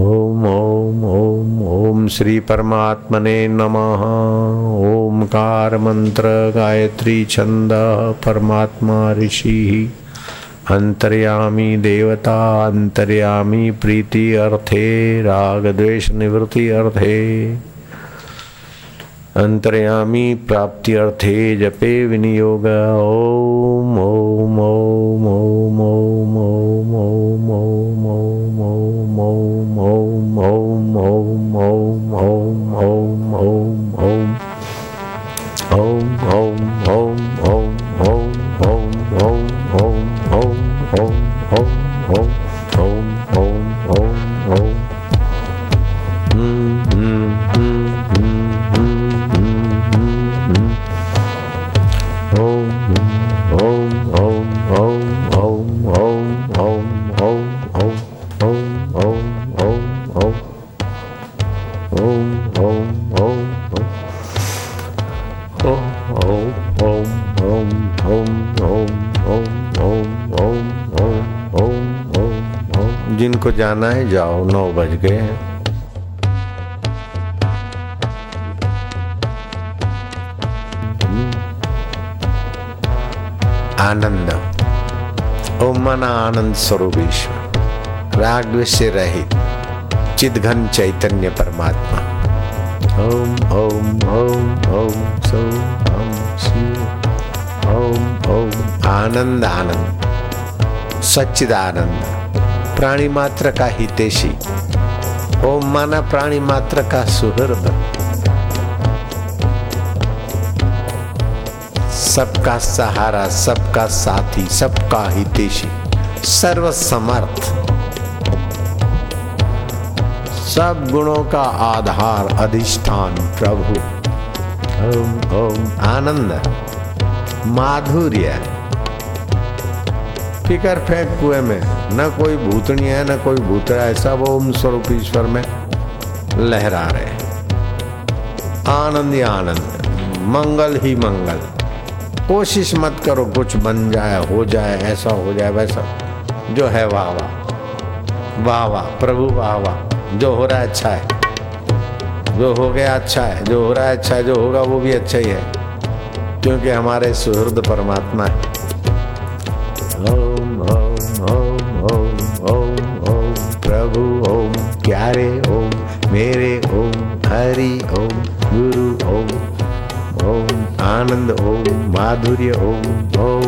ओम ओम ओम ओम श्री परमात्मने नमः। ओमकार मंत्र गायत्री छंद परमात्मा ऋषि। अंतर्यामी देवता, अंतर्यामी प्रीति अर्थे राग द्वेष निवृत्ति अर्थे। अंतर्यामी प्राप्ति अर्थे जपे विनियोग ओम ओम ओम ओम ओम ओम ओम ओम ओम ओम ओम ओम ओम ओम ओम ओम जाना है, जाओ, नौ बज गए हैं। आनंद। ओम मन आनंद स्वरूप ईश्वर राग से रहित, चिदघन चैतन्य परमात्मा। ओम ओम ओम ओम हम ओम ओम, आनंद आनंद, सच्चिदानंद। प्राणी मात्र का हितेशी. ओम माना प्राणी मात्र का सुहृद. सबका सहारा, सबका साथी, सबका हितेशी. सर्व समर्थ सब गुणों का आधार, अधिष्ठान, प्रभु. ओम ओम. आनंद. माधुर्य. फिकर फेंक कुएँ में। न कोई भूतनी है, न कोई भूतरा है, सब ओम स्वरूप ईश्वर में लहरा रहे आनंद ही आनंद मंगल ही मंगल। कोशिश मत करो कुछ बन जाए, हो जाए, ऐसा हो जाए, वैसा। जो है वाह वाह। वाह वाह, प्रभु वाह वाह। जो हो रहा है अच्छा है। जो हो गया अच्छा है। जो हो रहा है अच्छा है, जो होगा वो भी अच्छा ही है। क्योंकि हमारे सुहृद परमात्मा है। ओम ओम ओम ओम ओम ओम प्रभु ओम, प्यारे ओम, मेरे ओम, हरि ओम, गुरु ओम ओम, आनंद ओम, माधुर्य ओम ओम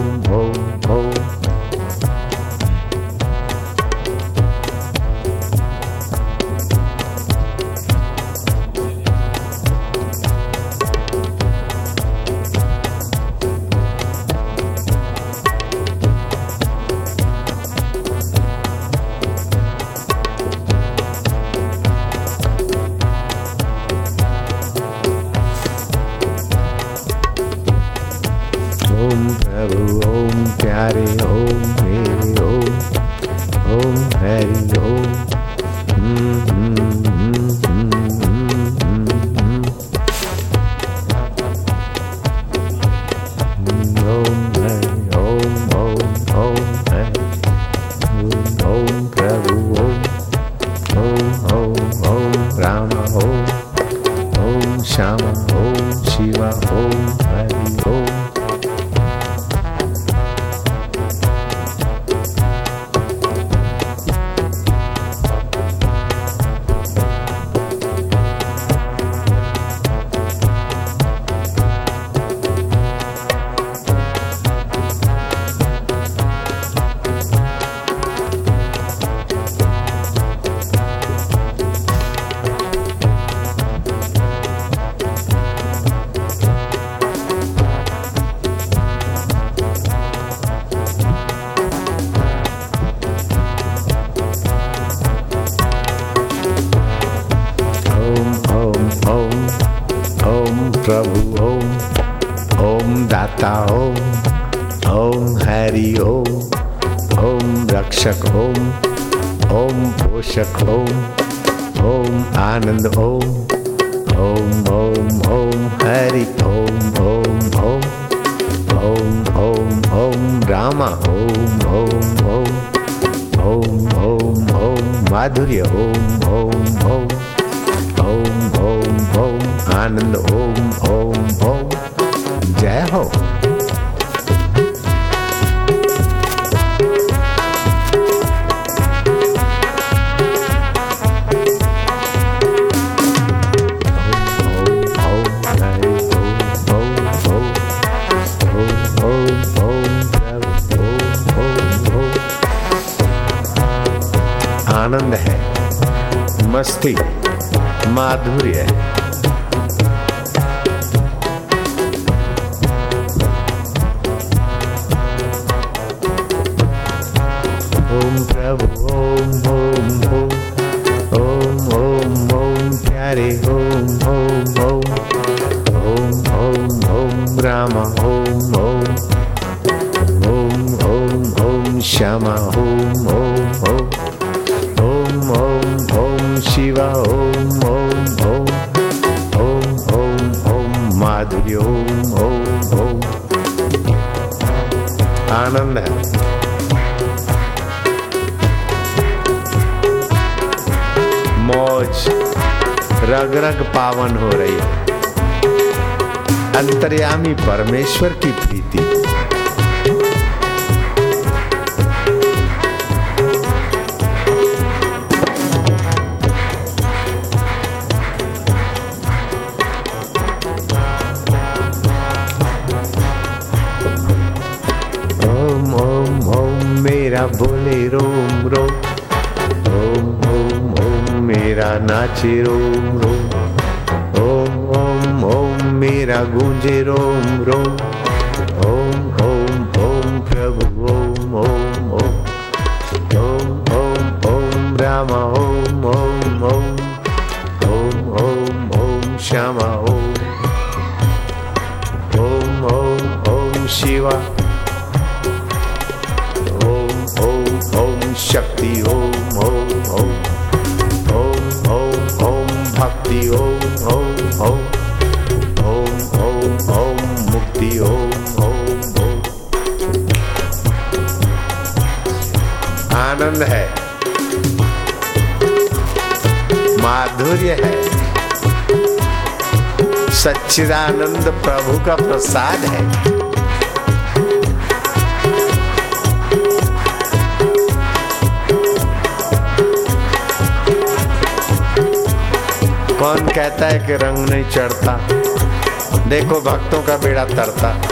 ओम प्रभु ओम प्यारे ओम मेरे ओम ओम हरि ओम आनंद ओम ओम ओम ओम हरि ओम ओम ओम ओम ओम ओम रामा ओम ओम ओम ओम ओम ओम माधुर्य ओम ओम ओम ओम ओम ओम आनंद ओम ओम ओम जय हो आनंद है मस्ती माधुर्य है ओम प्रभु ओम ओम ओम ओम ओम ओम प्यारे ओम ओम ओम ओम ओम ओम राम ओम ओम ओम ओम ओम श्यामा ओम ओम माधुर्य ओम ओम ओम आनंद है मौज रग रग पावन हो रही है। अंतर्यामी परमेश्वर की प्रीति। मेरा गूंजे गुञ्जे रोम्रो माधुर्य है। सच्चिदानंद प्रभु का प्रसाद है। कौन कहता है कि रंग नहीं चढ़ता? देखो, भक्तों का बेड़ा तरता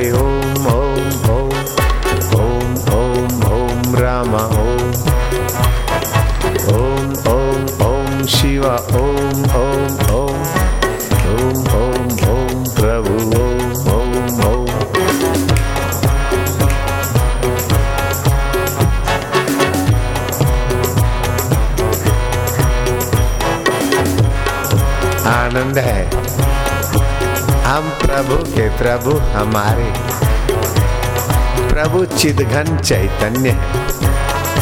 Oh. प्रभु हमारे। प्रभु चिदघन चैतन्य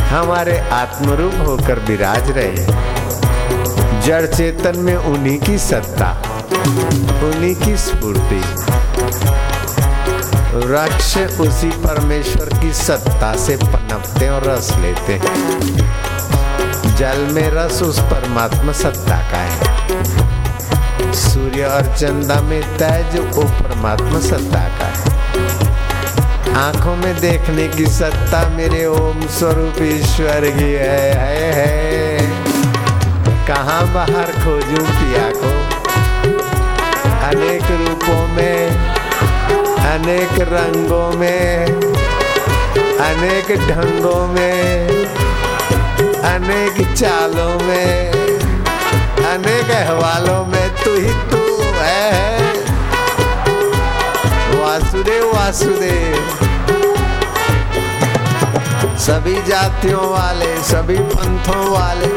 हमारे आत्मरूप होकर विराज रहे जड़ चेतन में उन्हीं की सत्ता, उन्हीं की स्फूर्ति। वृक्ष उसी परमेश्वर की सत्ता से पनपते और रस लेते हैं। जल में रस उस परमात्मा सत्ता का है। सूर्य और चंदा में तेज वो परमात्मा सत्ता का है। आँखों में देखने की सत्ता मेरे ओम स्वरूप ईश्वर की है, है, है। कहाँ बाहर खोजूं पिया को अनेक रूपों में अनेक रंगों में अनेक ढंगों में अनेक चालों में। अनेक गहवालों में तू ही तू है। वासुदेव वासुदेव। सभी जातियों वाले, सभी पंथों वाले,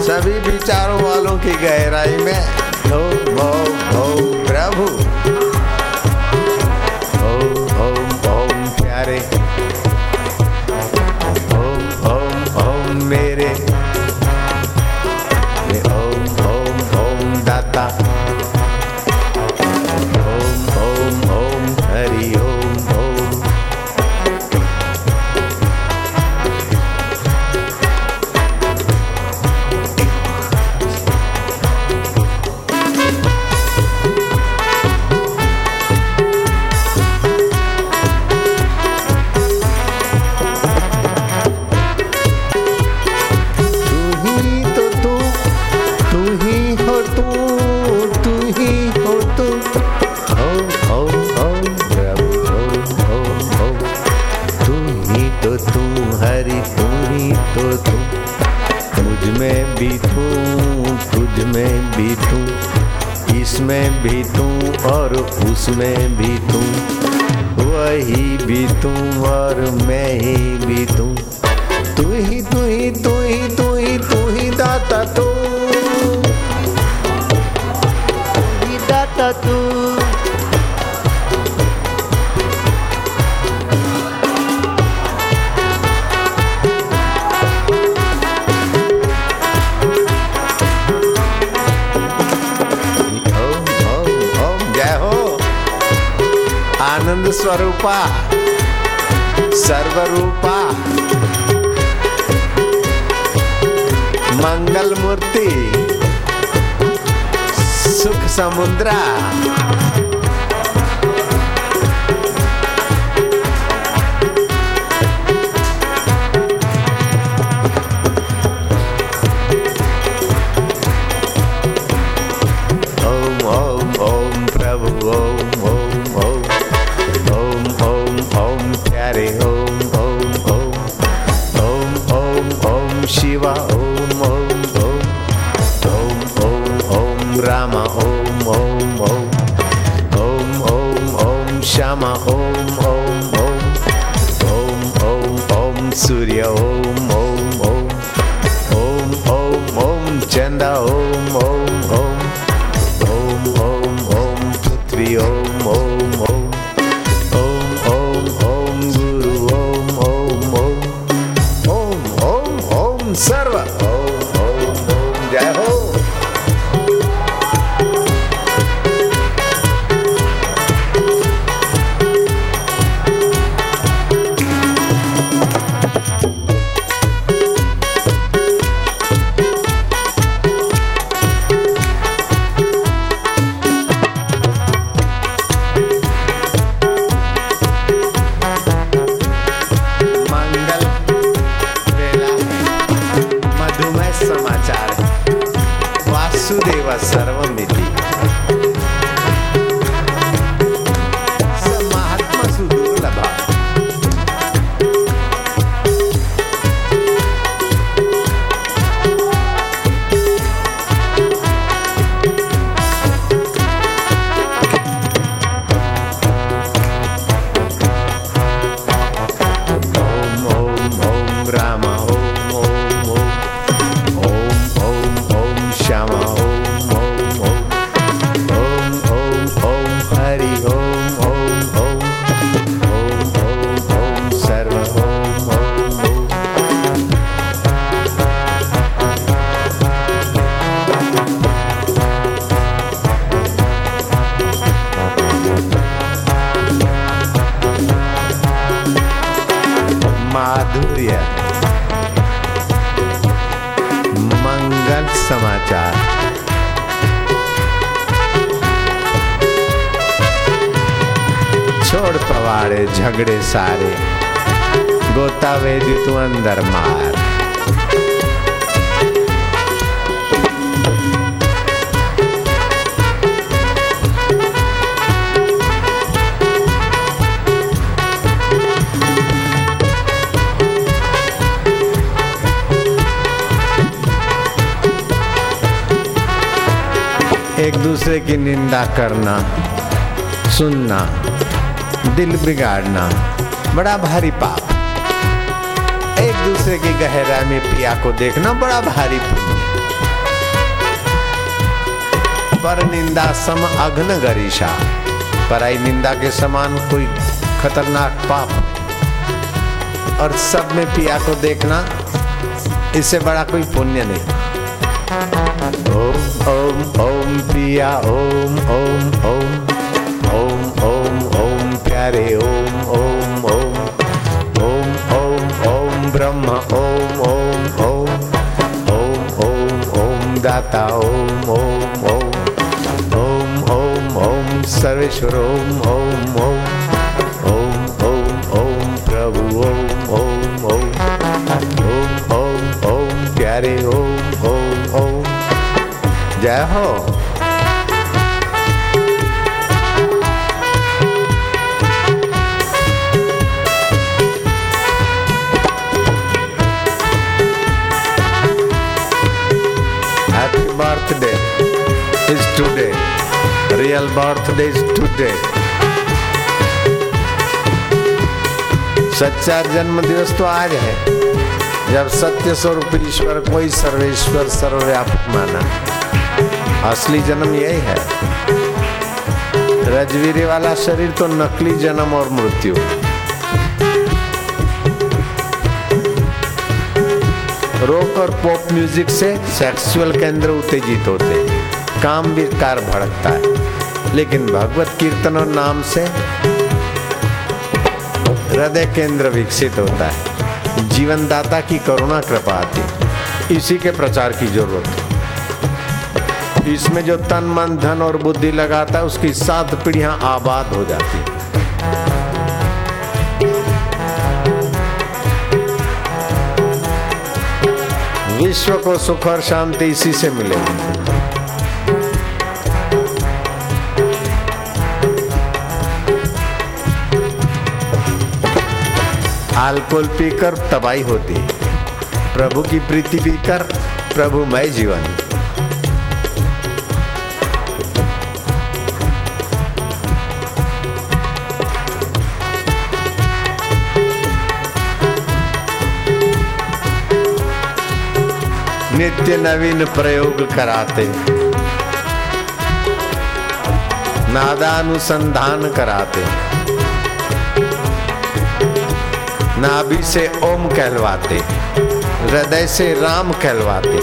सभी विचारों वालों की गहराई में हो भो हो, प्रभु। उसमें भी तू वही भी तू और मैं ही भी तू तू ही तू ही तू ही तू ही तू ही दाता तू दाता तू स्वरूपा सर्वरूपा। मंगल मूर्ति सुख समुद्रा। studio more. सर्वम् सारे गोता वेदी तू अंदर मार एक दूसरे की निंदा करना सुनना दिल बिगाड़ना। बड़ा भारी पाप। एक दूसरे की गहराई में पिया को देखना बड़ा भारी पुण्य। पर निंदा सम अग्न गरीशा पराई निंदा के समान कोई खतरनाक पाप और सब में पिया को देखना, इससे बड़ा कोई पुण्य नहीं। ओम ओम ओम पिया, ओम ओम ओम। ओम ओम ओम प्यारे, ओम। दाता ओम ओम ओम ओम ओम ओम सर्वेश्वर ओम ओम ओम ओम ओम ओम प्रभु ओम ओम ओम ओम ओम ओम प्यारे ओम ओम ओम जय हो Real birthday is today. सच्चा जन्म दिवस तो आज है। जब सत्य स्वरूप ईश्वर, कोई सर्वेश्वर, सर्वव्यापक माना। असली जन्म यही है। रजवीरे वाला शरीर तो नकली जन्म और मृत्यु। रॉक और पॉप म्यूज़िक से सेक्सुअल केंद्र उत्तेजित होते। काम भी कार भड़कता है। लेकिन भगवत कीर्तन और नाम से हृदय केंद्र विकसित होता है। जीवन दाता की करुणा कृपा आती इसी के प्रचार की ज़रूरत है। इसमें जो तन, मन, धन और बुद्धि लगाता है, उसकी सात पीढ़ियाँ आबाद हो जाती है। विश्व को सुख और शांति इसी से मिलेगी। अल्कोहल पीकर तबाही होती प्रभु की प्रीति पीकर प्रभुमय जीवन। नित्य नवीन प्रयोग कराते। नादानुसंधान कराते। नाभि से ओम कहलवाते, हृदय से राम कहलवाते।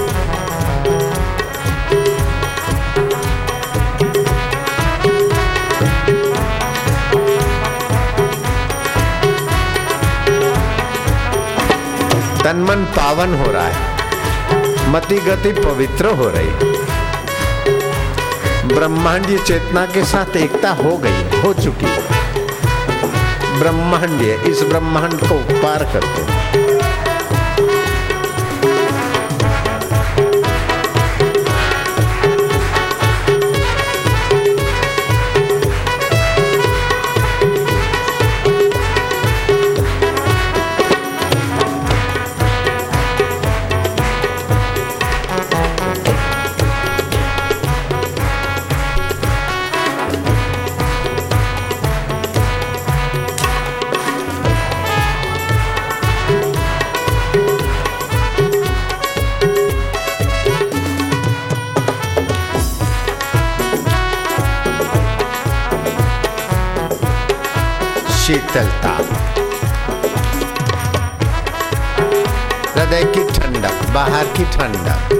तन मन पावन हो रहा है, मति गति पवित्र हो रही ब्रह्मांडीय चेतना के साथ एकता हो गई, हो चुकी ब्रह्मांडीय इस ब्रह्मांड को पार करते शीतलता हृदय की ठंडक बाहर की ठंडक।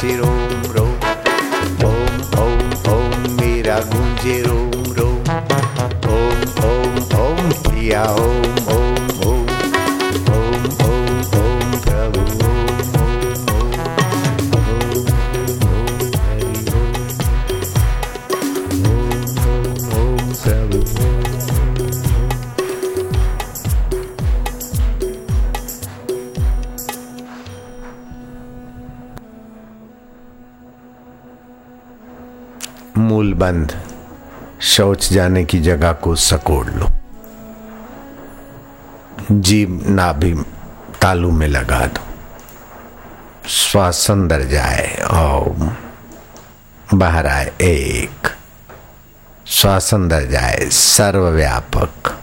Ragunjir Om Rom Om Om Om Mi Ragunjir Om Rom Om Om Om. मूल बंद शौच जाने की जगह को सकोड़ लो। जीव नाभि तालू में लगा दो। श्वास अंदर जाए ओम बाहर आए एक। श्वास अंदर जाए सर्वव्यापक।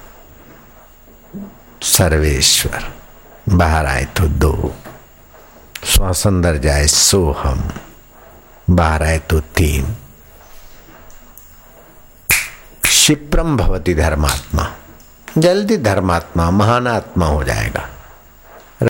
सर्वेश्वर, बाहर आए तो दो। श्वास अंदर जाए सोहम, बाहर आए तो तीन। क्षिप्रम भवती धर्मात्मा। जल्दी धर्मात्मा महान आत्मा हो जाएगा।